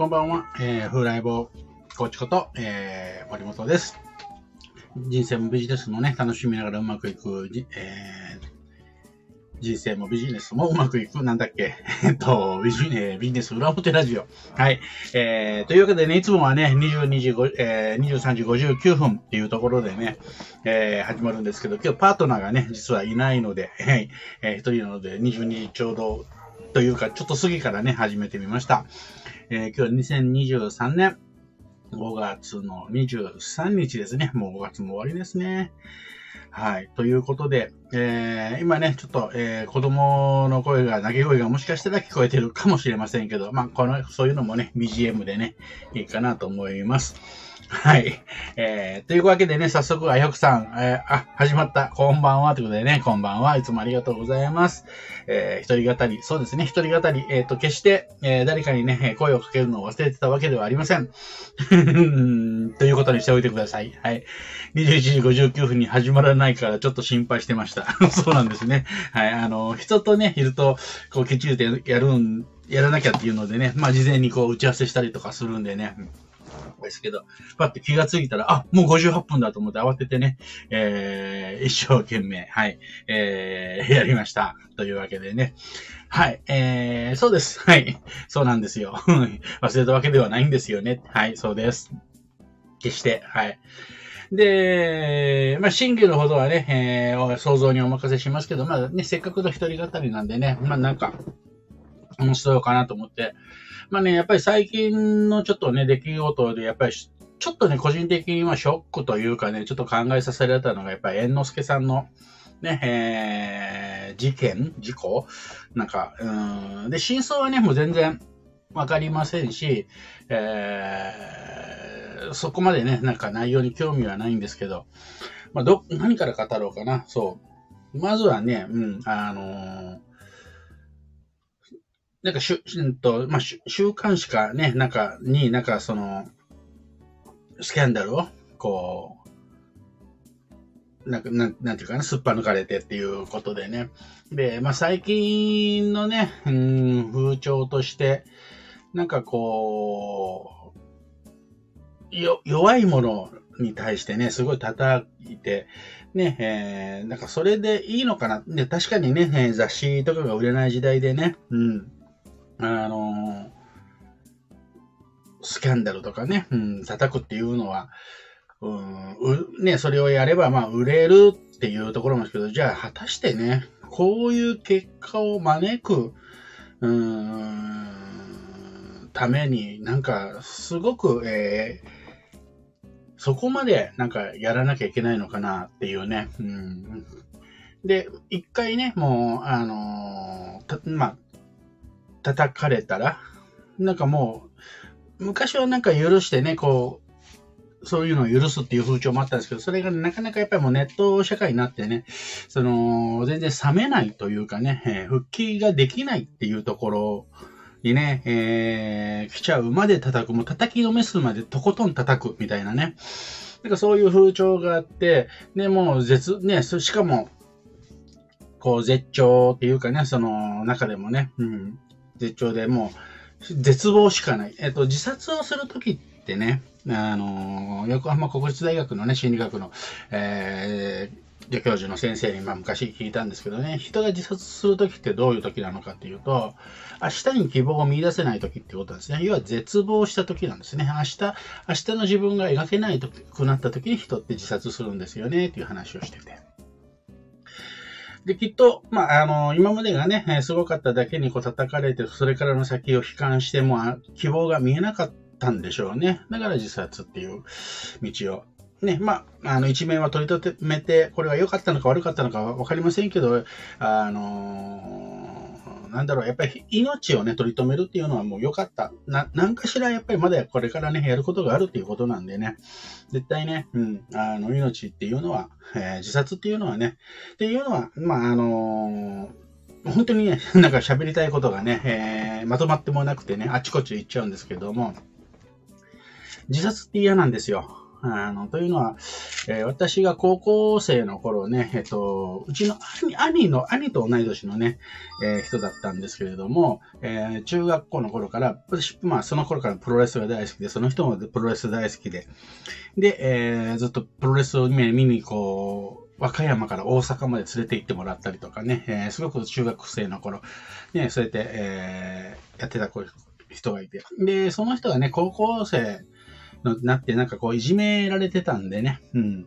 こんばんは。えー、風来坊コーチこと、えー、森本です。人生もビジネスもね、楽しみながらうまくいく、えー、人生もビジネスもうまくいく、なんだっけ？えっと、ビジネビジネス裏表ラジオ。はい。えー、というわけでね、いつもはね、22時5、えー、23時59分っていうところでね、えー、始まるんですけど、今日パートナーがね、実はいないので、はい。えー、一人なので、22時ちょうど、というか、ちょっと過ぎからね、始めてみました。えー、今日は2023年5月の23日ですね。もう5月も終わりですね。はい。ということで、えー、今ね、ちょっと、えー、子供の声が、泣き声がもしかしたら聞こえてるかもしれませんけど、まあ、この、そういうのもね、BGM でね、いいかなと思います。はい。えー、というわけでね、早速、あやくさん、えー、あ、始まった。こんばんは。ということでね、こんばんは。いつもありがとうございます。えー、一人語り、そうですね、一人語り、えっ、ー、と、決して、えー、誰かにね、声をかけるのを忘れてたわけではありません。ということにしておいてください。はい。21時59分に始まらないから、ちょっと心配してました。そうなんですね。はい。あの、人とね、いると、こう、きっちりとやるん、やらなきゃっていうのでね、まあ、事前にこう、打ち合わせしたりとかするんでね。ですけど、パッて気がついたら、あ、もう58分だと思って慌ててね、えー、一生懸命、はい、えー、やりました。というわけでね。はい、えー、そうです。はい。そうなんですよ。忘れたわけではないんですよね。はい、そうです。決して、はい。で、まあ、真偽のほどはね、えー、想像にお任せしますけど、まあね、せっかくの一人語りなんでね、まあなんか、面白いかなと思って、まあね、やっぱり最近のちょっとね、出来事で、やっぱりちょっとね、個人的にはショックというかね、ちょっと考えさせられたのが、やっぱり猿之助さんの、ね、えー、事件事故？なんか、うん。で、真相はね、もう全然わかりませんし、えー、そこまでね、なんか内容に興味はないんですけど、まあ、ど、何から語ろうかな。そう。まずはね、うん、あのーなんかしゅ、うんと、まあ、週刊誌かね、なんか、に、なんかその、スキャンダルを、こう、なんか、なん、なんていうかな、すっぱ抜かれてっていうことでね。で、まあ、最近のね、うん、風潮として、なんかこう、よ、弱いものに対してね、すごい叩いて、ね、えー、なんかそれでいいのかな。ね、確かにね、雑誌とかが売れない時代でね、うん。あのスキャンダルとかね、うん、叩くっていうのは、うん、ね、それをやれば、まあ、売れるっていうところもですけど、じゃあ、果たしてね、こういう結果を招く、うーん、ために、なんか、すごく、えー、そこまで、なんか、やらなきゃいけないのかなっていうね。うん、で、一回ね、もう、あのー、まあ、叩かれたら、なんかもう、昔はなんか許してね、こう、そういうのを許すっていう風潮もあったんですけど、それがなかなかやっぱりもうネット社会になってね、その、全然冷めないというかね、え、復帰ができないっていうところにね、えー、来ちゃうまで叩く、もう叩きのめすまでとことん叩くみたいなね。なんかそういう風潮があって、で、もう絶、ね、しかも、こう絶頂っていうかね、その中でもね、うん、絶頂でもう、絶望しかない。えっと、自殺をするときってね、あの、横浜国立大学のね、心理学の、えー、助教授の先生に、まあ、昔聞いたんですけどね、人が自殺するときってどういうときなのかっていうと、明日に希望を見出せないときってことなんですね。要は絶望したときなんですね。明日、明日の自分が描けないとくなったときに人って自殺するんですよね、っていう話をしてて。で、きっと、まあ、あの、今までがね、すごかっただけにこう叩かれて、それからの先を悲観しても、希望が見えなかったんでしょうね。だから自殺っていう道を。ね、まあ、あの、一面は取り留めて、これは良かったのか悪かったのかわかりませんけど、あのなんだろう、やっぱり命をね、取り留めるっていうのはもう良かった。な、なんかしらやっぱりまだこれからね、やることがあるっていうことなんでね、絶対ね、うん、あの、命っていうのは、えー、自殺っていうのはね、っていうのは、まあ、あのー、本当にね、なんか喋りたいことがね、えー、まとまってもなくてね、あちこち行っちゃうんですけども、自殺って嫌なんですよ。あの、というのは、えー、私が高校生の頃ね、えっと、うちの兄兄の、兄と同い年のね、えー、人だったんですけれども、えー、中学校の頃から、私、まあ、その頃からプロレスが大好きで、その人もプロレス大好きで、で、え、ずっとプロレスを見に、こう、和歌山から大阪まで連れて行ってもらったりとかね、え、すごく中学生の頃、ね、そうやって、え、やってた人がいて。で、その人がね、高校生なって、なんかこう、いじめられてたんでね、うん。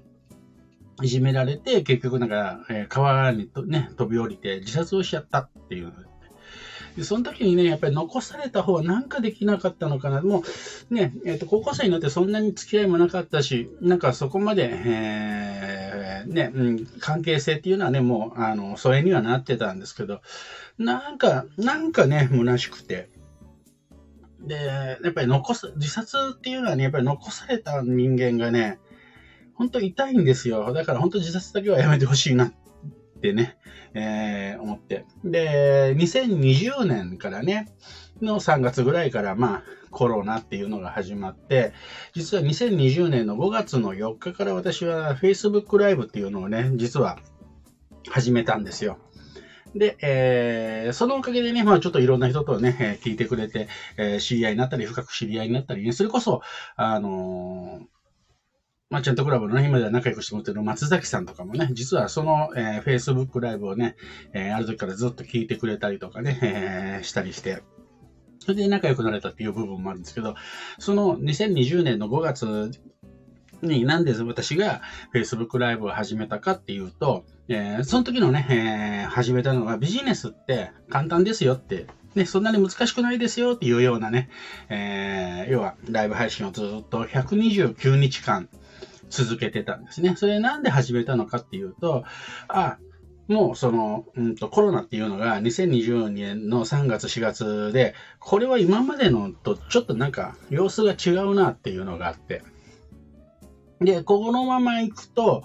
いじめられて、結局なんか、えー、川にとね、飛び降りて自殺をしちゃったっていうで、その時にね、やっぱり残された方はなんかできなかったのかな。もう、ね、えっ、ー、と、高校生になってそんなに付き合いもなかったし、なんかそこまで、えー、ね、うん、関係性っていうのはね、もう、あの、疎遠にはなってたんですけど、なんか、なんかね、虚しくて。で、やっぱり残す、自殺っていうのはね、やっぱり残された人間がね、本当痛いんですよ。だから本当自殺だけはやめてほしいなってね、えー、思って。で、2020年からね、の3月ぐらいから、まあ、コロナっていうのが始まって、実は2020年の5月の4日から私は Facebook ライブっていうのをね、実は始めたんですよ。で、えー、そのおかげでね、まあちょっといろんな人とね、えー、聞いてくれて、えー、知り合いになったり、深く知り合いになったりね、それこそ、あのー、まあ、ちゃんとクラブのね、今では仲良くしてもらってる松崎さんとかもね、実はその、えー、Facebook ライブをね、えー、ある時からずっと聞いてくれたりとかね、えー、したりして、それで仲良くなれたっていう部分もあるんですけど、その2020年の5月になんで私が Facebook ライブを始めたかっていうと、えー、その時のね、えー、始めたのがビジネスって簡単ですよってね、そんなに難しくないですよっていうようなね、えー、要はライブ配信をずっと129日間続けてたんですね。それなんで始めたのかっていうと、あ、もうその、うんと、コロナっていうのが2020年の3月4月で、これは今までのとちょっとなんか様子が違うなっていうのがあって。で、このまま行くと、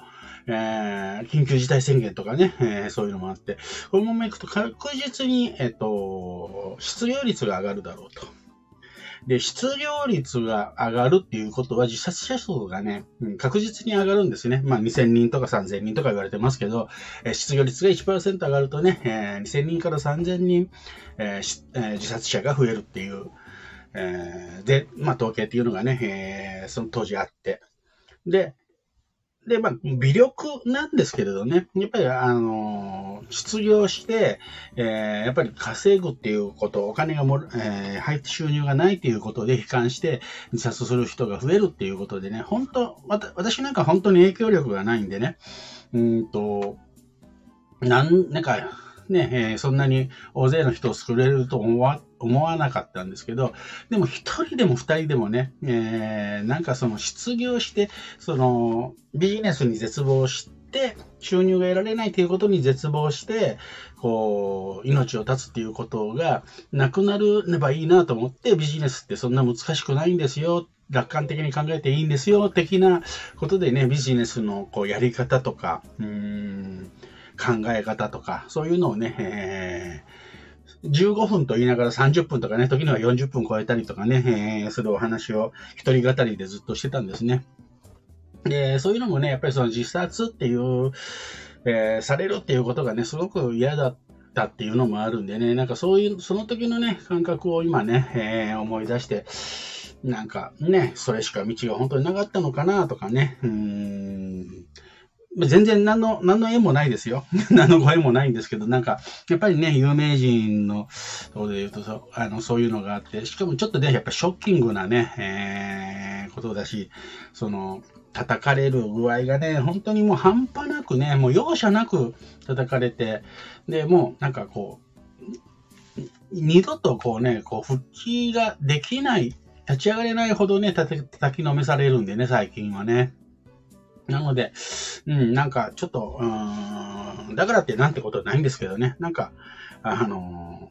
えー、緊急事態宣言とかね、えー、そういうのもあって、このまま行くと確実に、えっ、と、失業率が上がるだろうと。で、失業率が上がるっていうことは、自殺者数がね、確実に上がるんですね。まあ、2000人とか3000人とか言われてますけど、え失業率が1%上がるとね、えー、2000人から3000人、えーえー、自殺者が増えるっていう、え、で、まあ、統計っていうのがね、え、その当時あって。で、で、まあ、微力なんですけれどね、やっぱり、あのー、失業して、えー、やっぱり稼ぐっていうこと、お金がも、えー、入って収入がないっていうことで悲観して自殺する人が増えるっていうことでね、本当、私なんか本当に影響力がないんでね、うんと、なん、なんか、ね、えー、そんなに大勢の人を救れると思わ思わなかったんですけど、でも一人でも二人でもね、えー、なんかその失業して、そのビジネスに絶望して、収入が得られないということに絶望して、こう、命を絶つっていうことがなくなればいいなと思って、ビジネスってそんな難しくないんですよ。楽観的に考えていいんですよ。的なことでね、ビジネスのこうやり方とか、うん考え方とか、そういうのをね、えー、15分と言いながら30分とかね、時には40分超えたりとかね、えー、するお話を一人語りでずっとしてたんですね。で、そういうのもね、やっぱりその自殺っていう、えー、されるっていうことがね、すごく嫌だったっていうのもあるんでね、なんかそういう、その時のね、感覚を今ね、えー、思い出して、なんかね、それしか道が本当になかったのかなとかね、うん、全然何の、何の縁もないですよ。何のご縁もないんですけど、なんか、やっぱりね、有名人の、そうで言うとそ、あの、そういうのがあって、しかもちょっとね、やっぱショッキングなね、えー、ことだし、その、叩かれる具合がね、本当にもう半端なくね、もう容赦なく叩かれて、で、もうなんかこう、二度とこうね、こう復帰ができない、立ち上がれないほどね、叩きのめされるんでね、最近はね。なので、うん、なんかちょっと、うん、だからってなんてことはないんですけどね、なんか、あの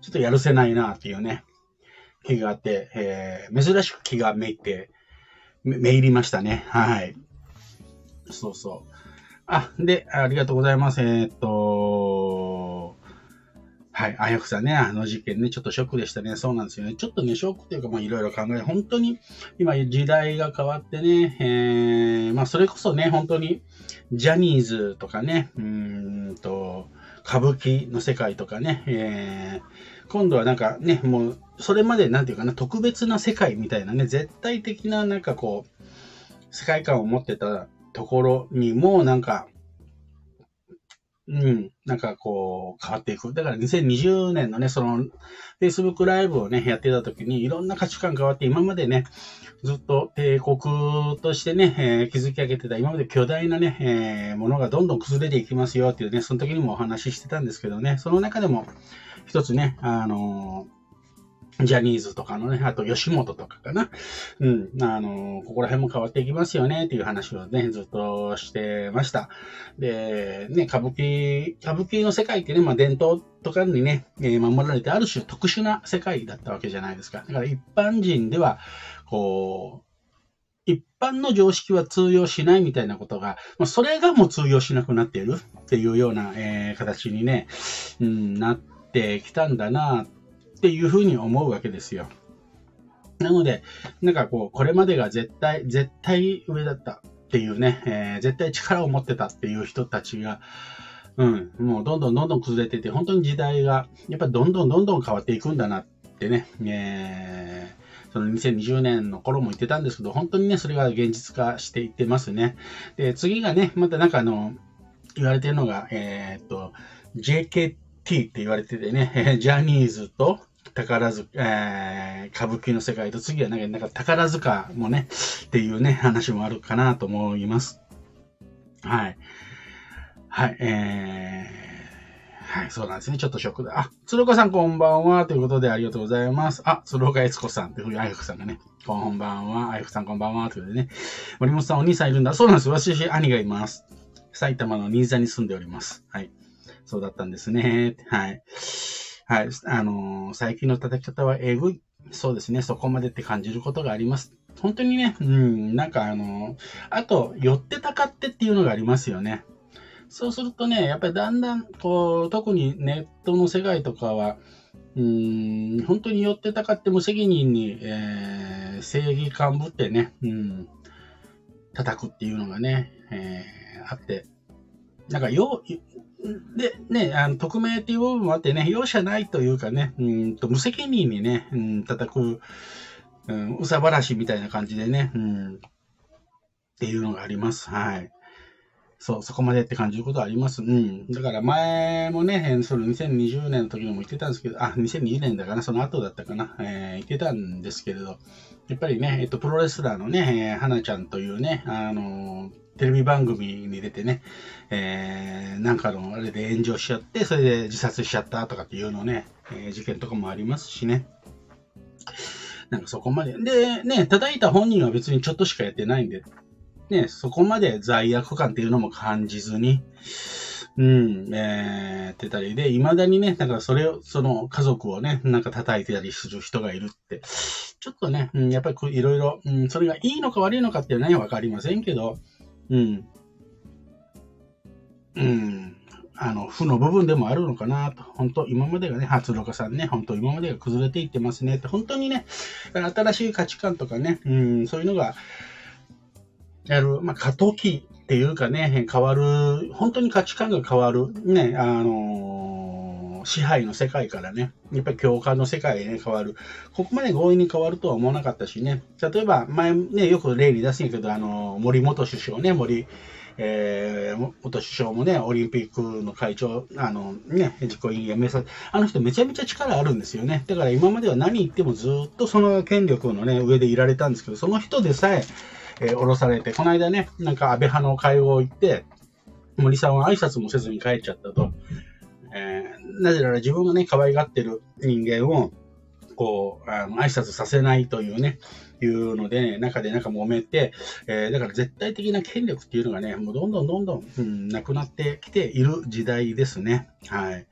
ちょっとやるせないなっていうね、気があって、えー、珍しく気がめいて、め、めいりましたね。はい。そうそう。あ、で、ありがとうございます。えー、っと、はい。あやふさんね、あの事件ね、ちょっとショックでしたね。そうなんですよね。ちょっとね、ショックというか、まあいろいろ考え、本当に、今時代が変わってね、えー、まあそれこそね、本当に、ジャニーズとかね、うんと、歌舞伎の世界とかね、えー、今度はなんかね、もう、それまでなんていうかな、特別な世界みたいなね、絶対的ななんかこう、世界観を持ってたところにも、なんか、うん、なんかこう、変わっていく。だから2020年のね、その、Facebook ライブをね、やってた時に、いろんな価値観変わって、今までね、ずっと帝国としてね、えー、築き上げてた、今まで巨大なね、えー、ものがどんどん崩れていきますよっていうね、その時にもお話ししてたんですけどね、その中でも、一つね、あのージャニーズとかのね、あと吉本とかかな。うん。あの、ここら辺も変わっていきますよねっていう話をね、ずっとしてました。で、ね、歌舞伎、歌舞伎の世界ってね、まあ伝統とかにね、守られてある種特殊な世界だったわけじゃないですか。だから一般人では、こう、一般の常識は通用しないみたいなことが、まあ、それがもう通用しなくなっているっていうような、えー、形にね、うん、なってきたんだなっていうふうに思うわけですよ。なので、なんかこう、これまでが絶対、絶対上だったっていうね、えー、絶対力を持ってたっていう人たちが、うん、もうどんどんどんどん崩れてて、本当に時代が、やっぱどんどんどんどん変わっていくんだなってね、えー、その2020年の頃も言ってたんですけど、本当にね、それが現実化していってますね。で、次がね、またなんかあの、言われてるのが、えー、っと、JKT って言われててね、ジャニーズと、宝塚、えー、歌舞伎の世界と次はなんか、なんか宝塚もね、っていうね、話もあるかなと思います。はい。はい、えー、はい、そうなんですね。ちょっとショックだ。あ、鶴岡さんこんばんは。ということでありがとうございます。あ、鶴岡悦子さんというふうに、あやふさんがね、こんばんは。あやふさんこんばんは。ということでね、森本さんお兄さんいるんだ。そうなんです。私、兄がいます。埼玉の新座に住んでおります。はい。そうだったんですね。はい。はい。あのー、最近の叩き方はえぐい。そうですね。そこまでって感じることがあります。本当にね、うん、なんかあのー、あと、寄ってたかってっていうのがありますよね。そうするとね、やっぱりだんだん、こう、特にネットの世界とかは、うん、本当に寄ってたかって無責任に、えー、正義感ぶってね、うん、叩くっていうのがね、えー、あって、なんかよう、で、ね、あの、匿名っていう部分もあってね、容赦ないというかね、うんと、無責任にね、うん、叩く、うん、うさばらしみたいな感じでね、うん、っていうのがあります。はい。そう、そこまでって感じることはあります。うん。だから前もね、その2020年の時にも言ってたんですけど、あ、2020年だかな、その後だったかな、えー、言ってたんですけれど、やっぱりね、えっと、プロレスラーのね、えー、花ちゃんというね、あのーテレビ番組に出てね、えー、なんかのあれで炎上しちゃって、それで自殺しちゃったとかっていうのね、えー、事件とかもありますしね。なんかそこまで。で、ね、叩いた本人は別にちょっとしかやってないんで、ね、そこまで罪悪感っていうのも感じずに、うん、えー、やってたりで、未だにね、だからそれを、その家族をね、なんか叩いてたりする人がいるって、ちょっとね、うん、やっぱりいろいろ、うん、それがいいのか悪いのかっていうのはね、わかりませんけど、うん。うん。あの、負の部分でもあるのかなと。本当今までがね、初録さんね、本当今までが崩れていってますねって、本当にね、新しい価値観とかね、うん、そういうのが、やる、まあ、過渡期っていうかね、変わる、本当に価値観が変わる、ね、あのー、支配の世界からね、やっぱり共感の世界へね、変わる。ここまで強引に変わるとは思わなかったしね。例えば、前ね、よく例に出すんやけど、あの、森元首相ね、森、えー、元首相もね、オリンピックの会長、あのね、実行委員辞めさあの人めちゃめちゃ力あるんですよね。だから今までは何言ってもずっとその権力のね、上でいられたんですけど、その人でさえ、えー、降ろされて、この間ね、なんか安倍派の会合行って、森さんは挨拶もせずに帰っちゃったと。えー、なぜなら自分がね、可愛がってる人間を、こう、あの挨拶させないというね、いうので、ね、中でなんか揉めて、えー、だから絶対的な権力っていうのがね、もうどんどんどんどん、うん、なくなってきている時代ですね。はい。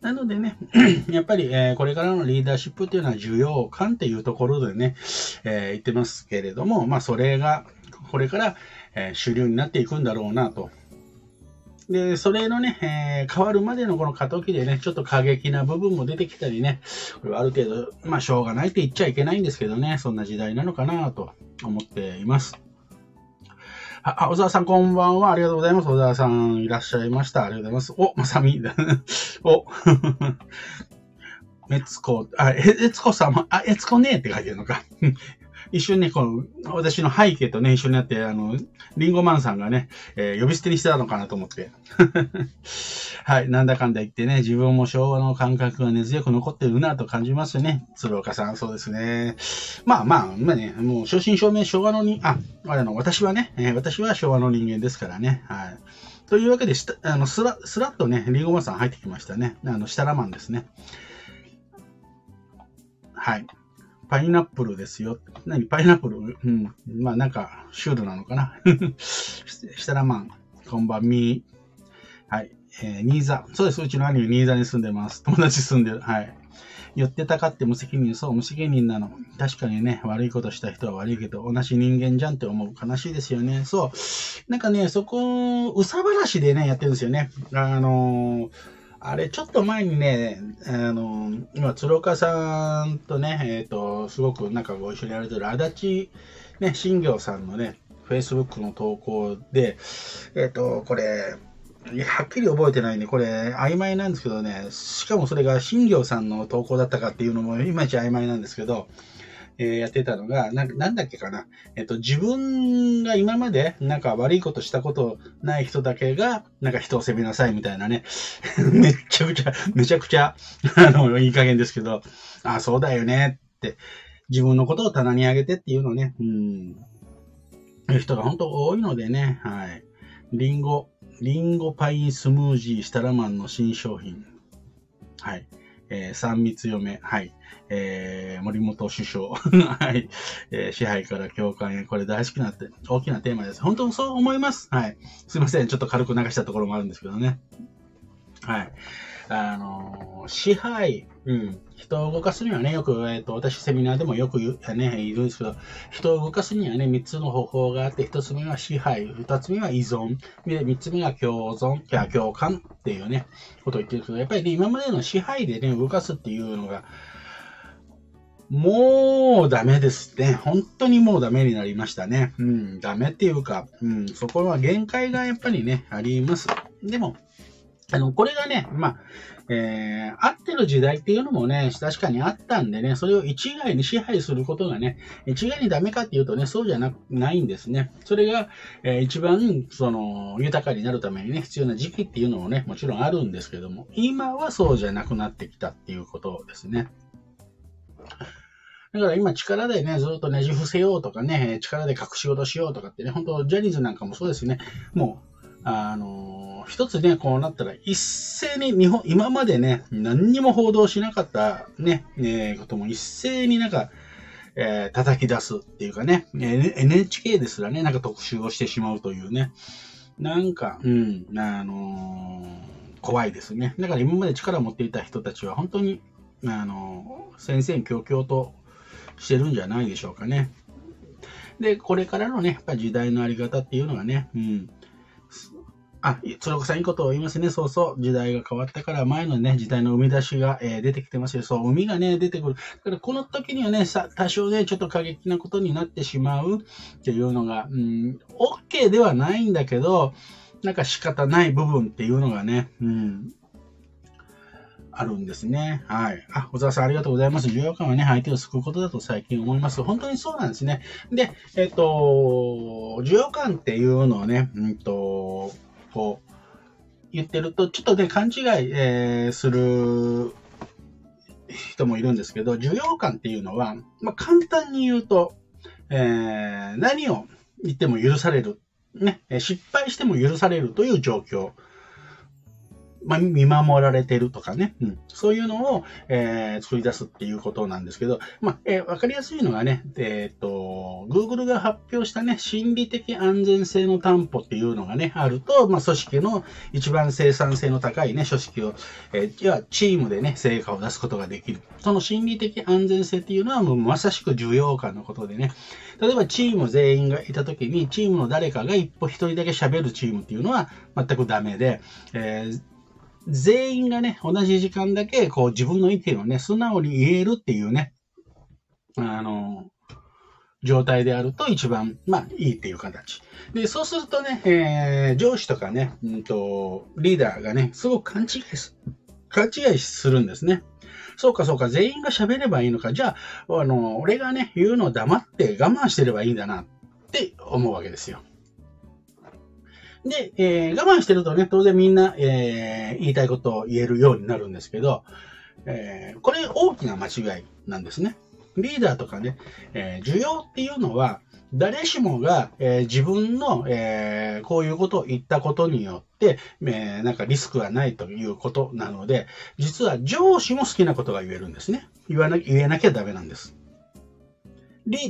なのでね、やっぱり、えー、これからのリーダーシップっていうのは重要感っていうところでね、えー、言ってますけれども、まあそれが、これから、え、主流になっていくんだろうなとで、それのね、えー、変わるまでのこの過渡期でね、ちょっと過激な部分も出てきたりね、これはある程度、まあ、しょうがないって言っちゃいけないんですけどね、そんな時代なのかなと思っています。あ、小沢さんこんばんは。ありがとうございます。小沢さんいらっしゃいました。ありがとうございます。お、まさみ。お、えつこ、あ、え、えつこさんも、あ、えつこねえって書いてるのか。一緒にね、この、私の背景とね、一緒になって、あの、リンゴマンさんがね、えー、呼び捨てにしてたのかなと思って。はい、なんだかんだ言ってね、自分も昭和の感覚が根強く残ってるなと感じますね。鶴岡さん、そうですね。まあまあ、まあね、もう、正真正銘昭和のに、あ、あれの、私はね、えー、私は昭和の人間ですからね。はい。というわけで、したあの、スラ、スラッとね、リンゴマンさん入ってきましたね。あの、シタラマンですね。はい。パイナップルですよ。何？パイナップル？うん。まあなんか、シュールなのかな。したらまん、こんばんみ。はい。えー、新座。そうです。うちの兄、新座に住んでます。友達住んでる。はい。寄ってたかって無責任。そう、無責任なの。確かにね、悪いことした人は悪いけど、同じ人間じゃんって思う。悲しいですよね。そう。なんかね、そこ、うさばらしでね、やってるんですよね。あのーあれ、ちょっと前にね、あの、今、鶴岡さんとね、えっ、ー、と、すごくなんかご一緒にやられてる足立、ね、新行さんのね、Facebook の投稿で、えっ、ー、と、これ、はっきり覚えてないんで、これ、曖昧なんですけどね、しかもそれが新行さんの投稿だったかっていうのもいまいち曖昧なんですけど、えー、やってたのが、ななんだっけかな。えっと、自分が今までなんか悪いことしたことない人だけが、なんか人を責めなさいみたいなね。めっちゃくちゃ、めちゃくちゃ、あの、いい加減ですけど、あ、そうだよねって、自分のことを棚に上げてっていうのね、うん。いう人が本当多いのでね、はい。リンゴ、リンゴパインスムージーシタラマンの新商品。はい。えー、三密嫁。はい。えー、森本首相、はい、えー、支配から共感へ、これ大好きなって、大きなテーマです。本当にそう思います。はい。すいません。ちょっと軽く流したところもあるんですけどね。はい。あの、支配、うん。人を動かすにはね、よく、えっ、ー、と、私セミナーでもよく言う、ね、いるんですけど、人を動かすにはね、3つの方法があって、1つ目は支配、2つ目は依存、で、3つ目が共存、いや、共感っていうね、ことを言ってるけど、やっぱりね、今までの支配でね、動かすっていうのが、もうダメですね。本当にもうダメになりましたね。うん、ダメっていうか、うん、そこは限界がやっぱりね、あります。でも、あの、これがね、まあ、えー、合ってる時代っていうのもね、確かにあったんでね、それを一概に支配することがね、一概にダメかっていうとね、そうじゃなないんですね。それが、えー、一番、その、豊かになるためにね、必要な時期っていうのもね、もちろんあるんですけども、今はそうじゃなくなってきたっていうことですね。だから今力でね、ずっとねじ伏せようとかね、力で隠し事しようとかってね、本当ジャニーズなんかもそうですね。もう、あの、一つね、こうなったら一斉に日本、今までね、何にも報道しなかったね、えー、ことも一斉になんか、えー、叩き出すっていうかね、NHK ですらね、なんか特集をしてしまうというね、なんか、うん、あのー、怖いですね。だから今まで力を持っていた人たちは本当に、あのー、戦々恐々としてるんじゃないでしょうかね。で、これからのね、やっぱ時代のあり方っていうのがね、うん。あ、鶴岡さんいいことを言いますね。そうそう。時代が変わったから前のね、時代の生み出しが、えー、出てきてますよ。そう、海がね、出てくる。だからこの時にはね、さ多少ね、ちょっと過激なことになってしまうっていうのが、うん、OK ではないんだけど、なんか仕方ない部分っていうのがね、うん、あるんですね。はい。あ、小沢さんありがとうございます。需要感はね、相手を救うことだと最近思います。本当にそうなんですね。で、えっ、と、需要感っていうのをね、うんと、こう、言ってると、ちょっとね、勘違い、えー、する人もいるんですけど、需要感っていうのは、まあ、簡単に言うと、えー、何を言っても許される。ね、失敗しても許されるという状況。まあ、見守られてるとかね、うん、そういうのを、えー、作り出すっていうことなんですけど、まあ、えー、わかりやすいのがね、えっ、と、Google が発表したね、心理的安全性の担保っていうのがね、あると、まあ、組織の一番生産性の高いね、組織を、えー、やチームでね、成果を出すことができる。その心理的安全性っていうのは、もうまさしく重要感のことでね、例えばチーム全員がいたときに、チームの誰かが一歩一人だけ喋るチームっていうのは全くダメで、えー全員がね、同じ時間だけ、こう自分の意見をね、素直に言えるっていうね、あの、状態であると一番、まあ、いいっていう形。で、そうするとね、えー、上司とかね、うんと、リーダーがね、すごく勘違いす、勘違いするんですね。そうかそうか、全員が喋ればいいのか。じゃあ、あの、俺がね、言うのを黙って我慢してればいいんだなって思うわけですよ。で、えー、我慢してるとね、当然みんな、えー、言いたいことを言えるようになるんですけど、えー、これ大きな間違いなんですね。リーダーとかね、えー、需要っていうのは、誰しもが、えー、自分の、えー、こういうことを言ったことによって、えー、なんかリスクがないということなので、実は上司も好きなことが言えるんですね。言わな言えなきゃダメなんです。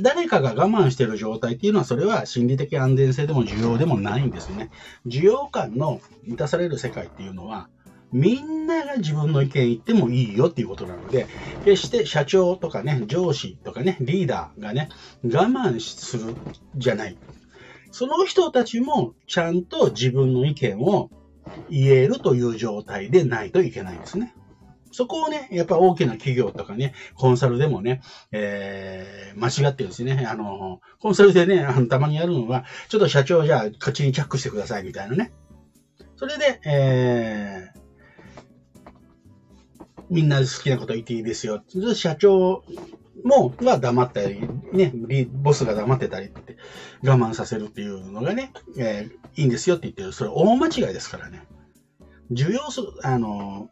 誰かが我慢している状態っていうのは、それは心理的安全性でも需要でもないんですね。需要感の満たされる世界っていうのは、みんなが自分の意見言ってもいいよっていうことなので、決して社長とかね、上司とかね、リーダーがね、我慢するじゃない。その人たちもちゃんと自分の意見を言えるという状態でないといけないんですね。そこをね、やっぱ大きな企業とかね、コンサルでもね、えー、間違ってるんですね。あの、コンサルでね、あのたまにやるのは、ちょっと社長じゃあ、勝ちにチャックしてくださいみたいなね。それで、えー、みんな好きなこと言っていいですよ。社長も、は黙ったり、ね、ボスが黙ってたりって我慢させるっていうのがね、えー、いいんですよって言ってる。それ大間違いですからね。需要する、あの、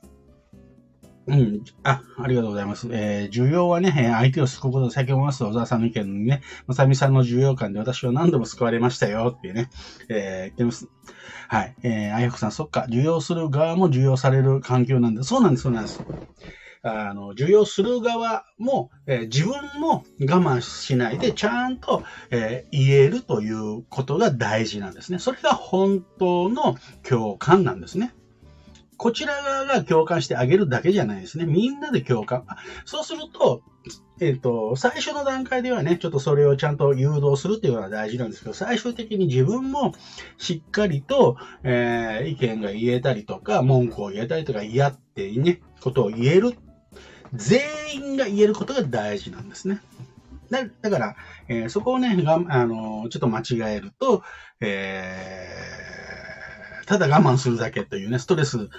うん。あ、ありがとうございます。えー、需要はね、相手を救うことで先ほどます小沢さんの意見にね、まさみさんの重要感で私は何度も救われましたよっていうね、えー、言ってます。はい。えー、あやふさん、そっか、受容する側も受容される環境なんで、そうなんです、そうなんです。あの、受容する側も、えー、自分も我慢しないで、ちゃんと、えー、言えるということが大事なんですね。それが本当の共感なんですね。こちら側が共感してあげるだけじゃないですね。みんなで共感。そうすると、えっ、と、最初の段階ではね、ちょっとそれをちゃんと誘導するっていうのは大事なんですけど、最終的に自分もしっかりと、えー、意見が言えたりとか、文句を言えたりとか、嫌ってね、ことを言える。全員が言えることが大事なんですね。だだから、えー、そこをね、があのちょっと間違えると、えーただ我慢するだけというね、ストレス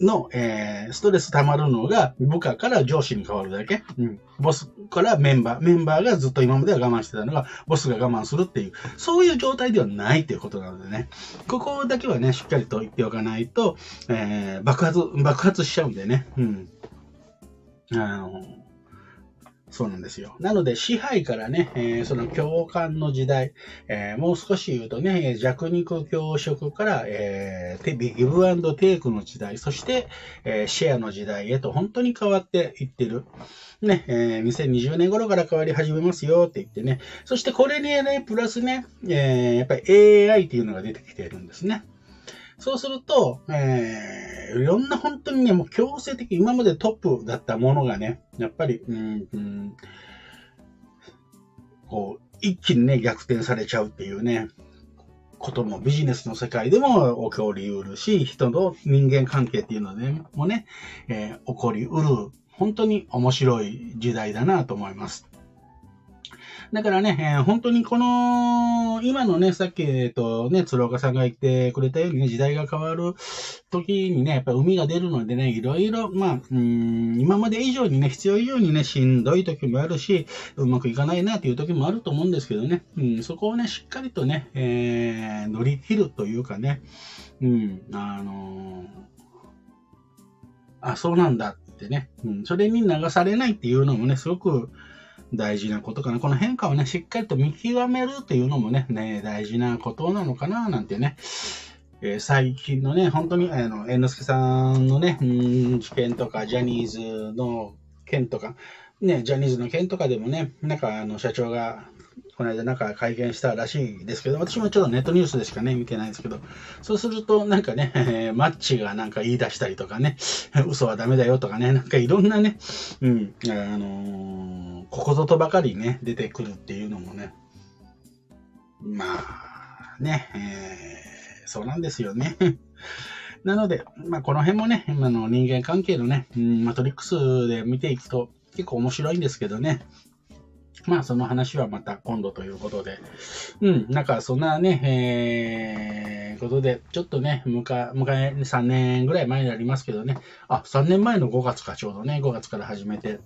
の、えー、ストレス溜まるのが部下から上司に変わるだけ。うん。ボスからメンバー。メンバーがずっと今までは我慢してたのが、ボスが我慢するっていう、そういう状態ではないということなのでね。ここだけはね、しっかりと言っておかないと、えー、爆発、爆発しちゃうんでね。うん。あの、そうなんですよ。なので、支配からね、えー、その共感の時代、えー、もう少し言うとね、弱肉強食から、えー、ギブアンドテイクの時代、そして、えー、シェアの時代へと本当に変わっていってる。ね、えー、2020年頃から変わり始めますよって言ってね。そしてこれにね、プラスね、えー、やっぱり AI っていうのが出てきてるんですね。そうすると、えー、いろんな本当にね、もう強制的、今までトップだったものがね、やっぱり、うん、うん、こう、一気にね、逆転されちゃうっていうね、こともビジネスの世界でも起こりうるし、人の人間関係っていうのでもね、えー、起こりうる、本当に面白い時代だなと思います。だからね、えー、本当にこの、今のね、さっき、えっとね、鶴岡さんが言ってくれたようにね、時代が変わる時にね、やっぱ海が出るのでね、いろいろ、まあ、うん、今まで以上にね、必要以上にね、しんどい時もあるし、うまくいかないなという時もあると思うんですけどね、うん、そこをね、しっかりとね、えー、乗り切るというかね、うん、あのー、あ、そうなんだってね、うん、それに流されないっていうのもね、すごく、大事なことかな。この変化をね、しっかりと見極めるっていうのもね、ね大事なことなのかな、なんてね、えー、最近のね、本当に、あの、猿之助さんのね、うん、事件とか、ジャニーズの件とか、ね、ジャニーズの件とかでもね、なんか、あの、社長が、この間なんか会見したらしいですけど、私もちょっとネットニュースでしかね、見てないんですけど、そうするとなんかね、マッチがなんか言い出したりとかね、嘘はダメだよとかね、なんかいろんなね、うん、あのー、ここぞとばかりね、出てくるっていうのもね、まあ、ね、えー、そうなんですよね。なので、まあ、この辺もね、今の人間関係のね、うん、マトリックスで見ていくと結構面白いんですけどね。まあ、その話はまた今度ということで。うん、なんかそんなね、えー、ことで、ちょっとね、迎え、迎え3年ぐらい前になりますけどね。あ、3年前の5月か、ちょうどね、5月から始めてっ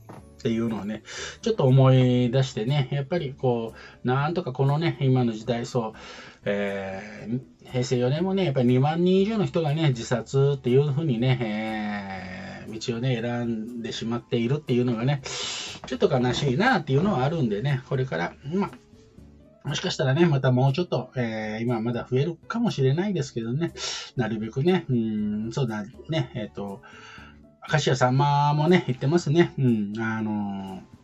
ていうのをね、ちょっと思い出してね、やっぱりこう、なんとかこのね、今の時代、そう、えー、平成4年もね、やっぱり2万人以上の人がね、自殺っていうふうにね、えー、道をね、選んでしまっているっていうのがね、ちょっと悲しいなっていうのはあるんでね、これから、まあ、もしかしたらね、またもうちょっと、えー、今まだ増えるかもしれないですけどね、なるべくね、うん、そうだね、えっ、ー、と、明石家さんまもね、言ってますね。うん、あのー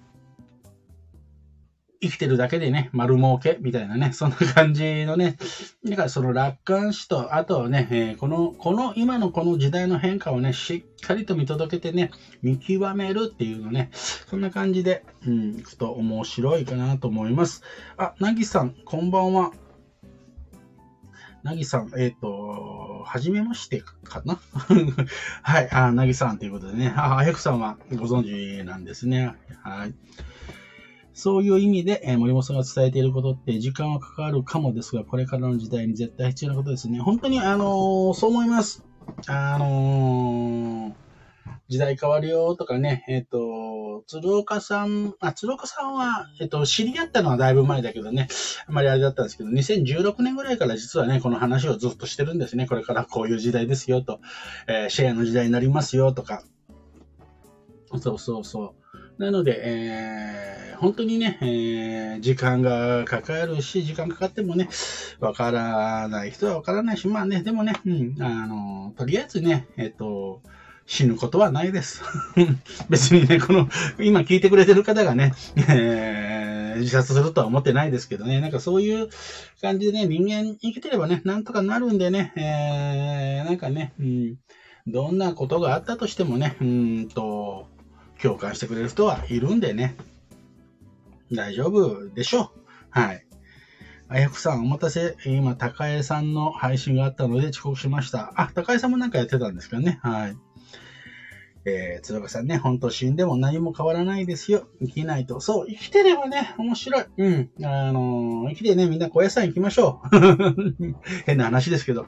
生きてるだけでね、丸儲けみたいなね、そんな感じのね、だからその楽観視と、あとはね、えー、この、この今のこの時代の変化をね、しっかりと見届けてね、見極めるっていうのね、そんな感じで、うん、ちょっと面白いかなと思います。あ、なぎさん、こんばんは。なぎさん、えっ、ー、と、はじめましてかな？はい、あ、なぎさんということでね、あ、あやくさんはご存知なんですね。はい。そういう意味で、えー、森本さんが伝えていることって時間はかかるかもですが、これからの時代に絶対必要なことですね。本当に、あのー、そう思います。あのー、時代変わるよとかね、えっ、と、鶴岡さん、あ、鶴岡さんは、えっ、と、知り合ったのはだいぶ前だけどね、あんまりあれだったんですけど、2016年ぐらいから実はね、この話をずっとしてるんですね。これからこういう時代ですよと、えシェアの時代になりますよとか。そうそうそう。なので、えー、本当にね、えー、時間がかかるし、時間かかってもね、わからない人はわからないし、まあね、でもね、うん、あの、とりあえずね、えっ、ー、と、死ぬことはないです。別にね、この、今聞いてくれてる方がね、えー、自殺するとは思ってないですけどね、なんかそういう感じでね、人間生きてればね、なんとかなるんでね、えー、なんかね、うん、どんなことがあったとしてもね、うんと、共感してくれる人はいるんでね、大丈夫でしょう。はい。あやくさん、お待たせ。今、高江さんの配信があったので遅刻しました。あ、高江さんもなんかやってたんですかね。はい。えー、鶴岡さんね、ほんと死んでも何も変わらないですよ。生きないと。そう、生きてればね、面白い。うん。あのー、生きてね、みんな小屋さん行きましょう。変な話ですけど。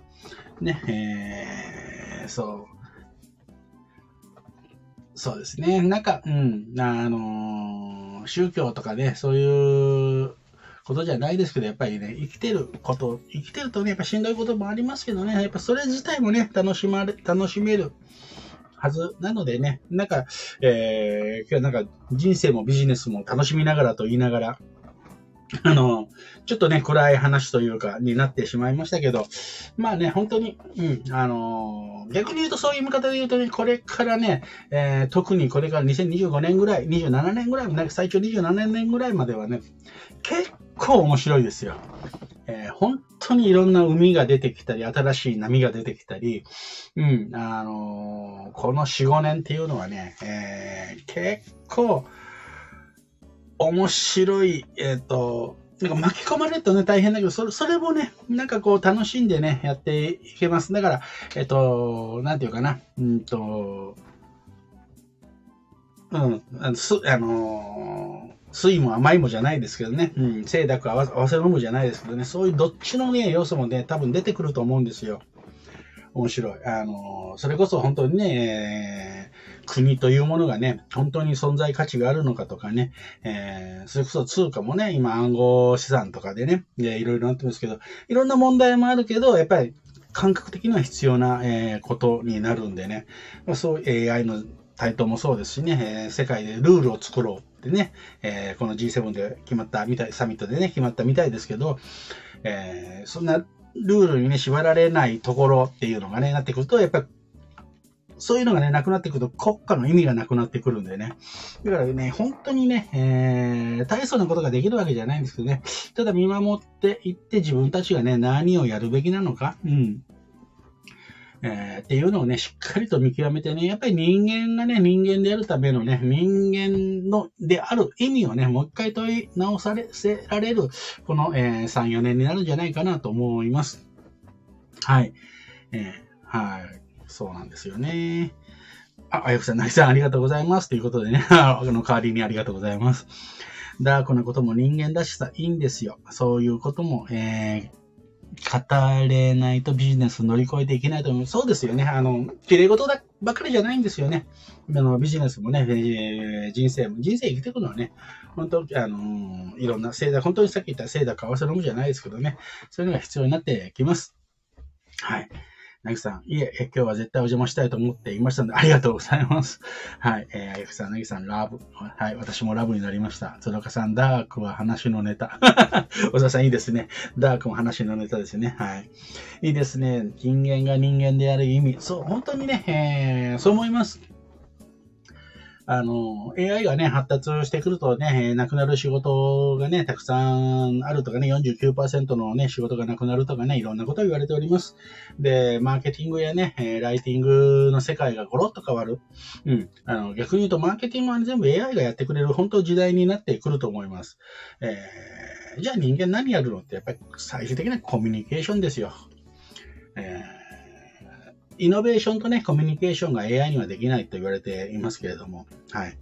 ね、えー、そう。そうですね。なんか、うん、あの、宗教とかね、そういうことじゃないですけど、やっぱりね、生きてること、生きてるとね、やっぱしんどいこともありますけどね、やっぱそれ自体もね、楽しまれ、楽しめるはずなのでね、なんか、えー、今日なんか人生もビジネスも楽しみながらと言いながら、あの、ちょっとね、暗い話というか、になってしまいましたけど、まあね、本当に、うん、あの逆に言うとそういう見方で言うとね、これからね、えー、特にこれから2025年ぐらい、27年ぐらい、なんか最長27年ぐらいまではね、結構面白いですよ。えー、本当にいろんな海が出てきたり、新しい波が出てきたり、うん、あのこの4、5年っていうのはね、え、結構、面白い、えっ、ー、と、なんか巻き込まれるとね、大変だけど、それ、それもね、なんかこう楽しんでね、やっていけます。だから、えっ、ー、と、なんていうかな、うんと、うん、あの、す、あのー、水も甘いもじゃないですけどね、うん、清濁合わせ飲むじゃないですけどね、そういうどっちのね、要素もね、多分出てくると思うんですよ。面白い。あの、それこそ本当にね、国というものがね、本当に存在価値があるのかとかね、えー、それこそ通貨もね、今暗号資産とかでね、いろいろなってますけど、いろんな問題もあるけど、やっぱり感覚的には必要な、えー、ことになるんでね、まあ、そう AI の台頭もそうですしね、えー、世界でルールを作ろうってね、えー、この G7 で決まったみたい、サミットでね、決まったみたいですけど、えー、そんなルールにね、縛られないところっていうのがね、なってくると、やっぱりそういうのがね、なくなってくると国家の意味がなくなってくるんでね。だからね、本当にね、えー、大層なことができるわけじゃないんですけどね、ただ見守っていって自分たちがね、何をやるべきなのか、うん。えー、っていうのをね、しっかりと見極めてね、やっぱり人間がね、人間であるためのね、人間の、である意味をね、もう一回問い直され、せられる、この、えー、3、4年になるんじゃないかなと思います。はい。えー、はい。そうなんですよね。あ、あやくさん、なぎさんありがとうございます。ということでね、あの、代わりにありがとうございます。ダークなことも人間らしさいいんですよ。そういうことも、えー、語れないとビジネス乗り越えていけないと思う。そうですよね。あの、綺麗事だばっかりじゃないんですよね。あの、ビジネスもね、えー、人生も、人生生きていくのはね、本当、あのいろんなせいだ、本当にさっき言ったせいだ、為替のむじゃないですけどね、そういうのが必要になってきます。はい。なぎさん、いえ、今日は絶対お邪魔したいと思っていましたので、ありがとうございます。はい。えー、あゆくさん、なぎさん、ラブ。はい。私もラブになりました。鶴岡さん、ダークは話のネタ。小沢さん、いいですね。ダークも話のネタですね。はい。いいですね。人間が人間である意味。そう、本当にね、えー、そう思います。あの、AI がね、発達してくるとね、なくなる仕事がね、たくさんあるとかね、49%のね、仕事がなくなるとかね、いろんなことを言われております。で、マーケティングやね、ライティングの世界がゴロッと変わる。うん。あの、逆に言うと、マーケティングは全部 AI がやってくれる、本当時代になってくると思います。えー、じゃあ人間何やるのって、やっぱり最終的なコミュニケーションですよ。えーイノベーションとね、コミュニケーションが AI にはできないと言われていますけれども、はい。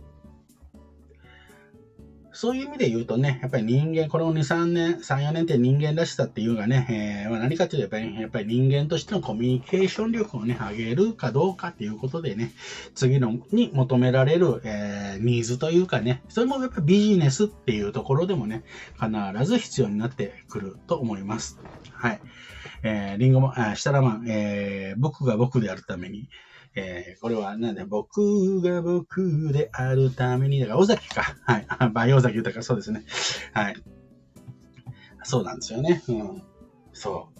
そういう意味で言うとね、やっぱり人間、この2、3年、3、4年って人間らしさっていうがね、えー、まあ、何かというとやっぱり、やっぱり人間としてのコミュニケーション力をね、上げるかどうかっていうことでね、次のに求められる、えー、ニーズというかね、それもやっぱりビジネスっていうところでもね、必ず必要になってくると思います。はい。えー、リンゴも、あ、シタラマン、えー、僕が僕であるために、えー、これはなんで、僕が僕であるために、だから、尾崎か。はい。バイオ崎豊か、そうですね。はい。そうなんですよね。うん。そう。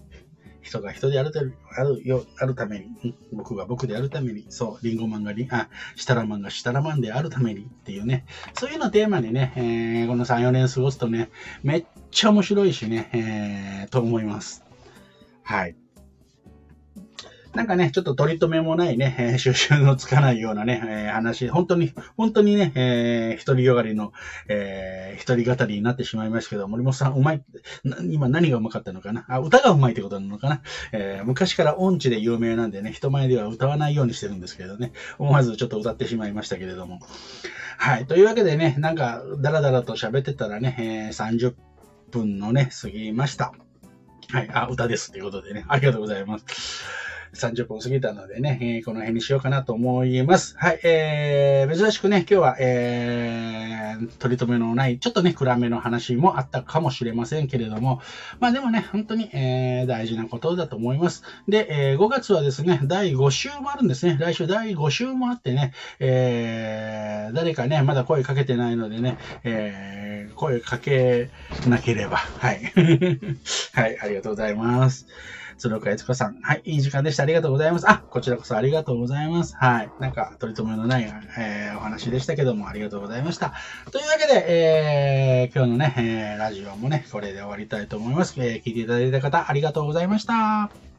人が人であるあるよ、あるために、僕が僕であるために、そう、リンゴマンがリあ、シタラマンがシタラマンであるためにっていうね、そういうのテーマにね、えー、この3、4年過ごすとね、めっちゃ面白いしね、えー、と思います。はい。なんかね、ちょっと取り留めもないね、収集のつかないようなね、え、話、本当に、本当にね、えー、一人よがりの、えー、一人語りになってしまいましたけど、森本さん、うまい、今何がうまかったのかな？あ、歌がうまいってことなのかな？えー、昔から音痴で有名なんでね、人前では歌わないようにしてるんですけどね、思わずちょっと歌ってしまいましたけれども。はい。というわけでね、なんか、だらだらと喋ってたらね、えー、30分のね、過ぎました。はい。あ、歌です。ということでね、ありがとうございます。30分過ぎたのでね、えー、この辺にしようかなと思います。はい。えー、珍しくね、今日は、えー、取り留めのない、ちょっとね、暗めの話もあったかもしれませんけれども、まあでもね、本当に、えー、大事なことだと思います。で、えー、5月はですね、第5週もあるんですね。来週第5週もあってね、えー、誰かね、まだ声かけてないのでね、えー、声かけなければ、はい。はい、ありがとうございます。鶴岡悦子さん。はい、いい時間でした。ありがとうございます。あ、こちらこそありがとうございます。はい。なんか、取り留めのない、えー、お話でしたけども、ありがとうございました。というわけで、えー、今日のね、えー、ラジオもね、これで終わりたいと思います。えー、聞いていただいた方、ありがとうございました。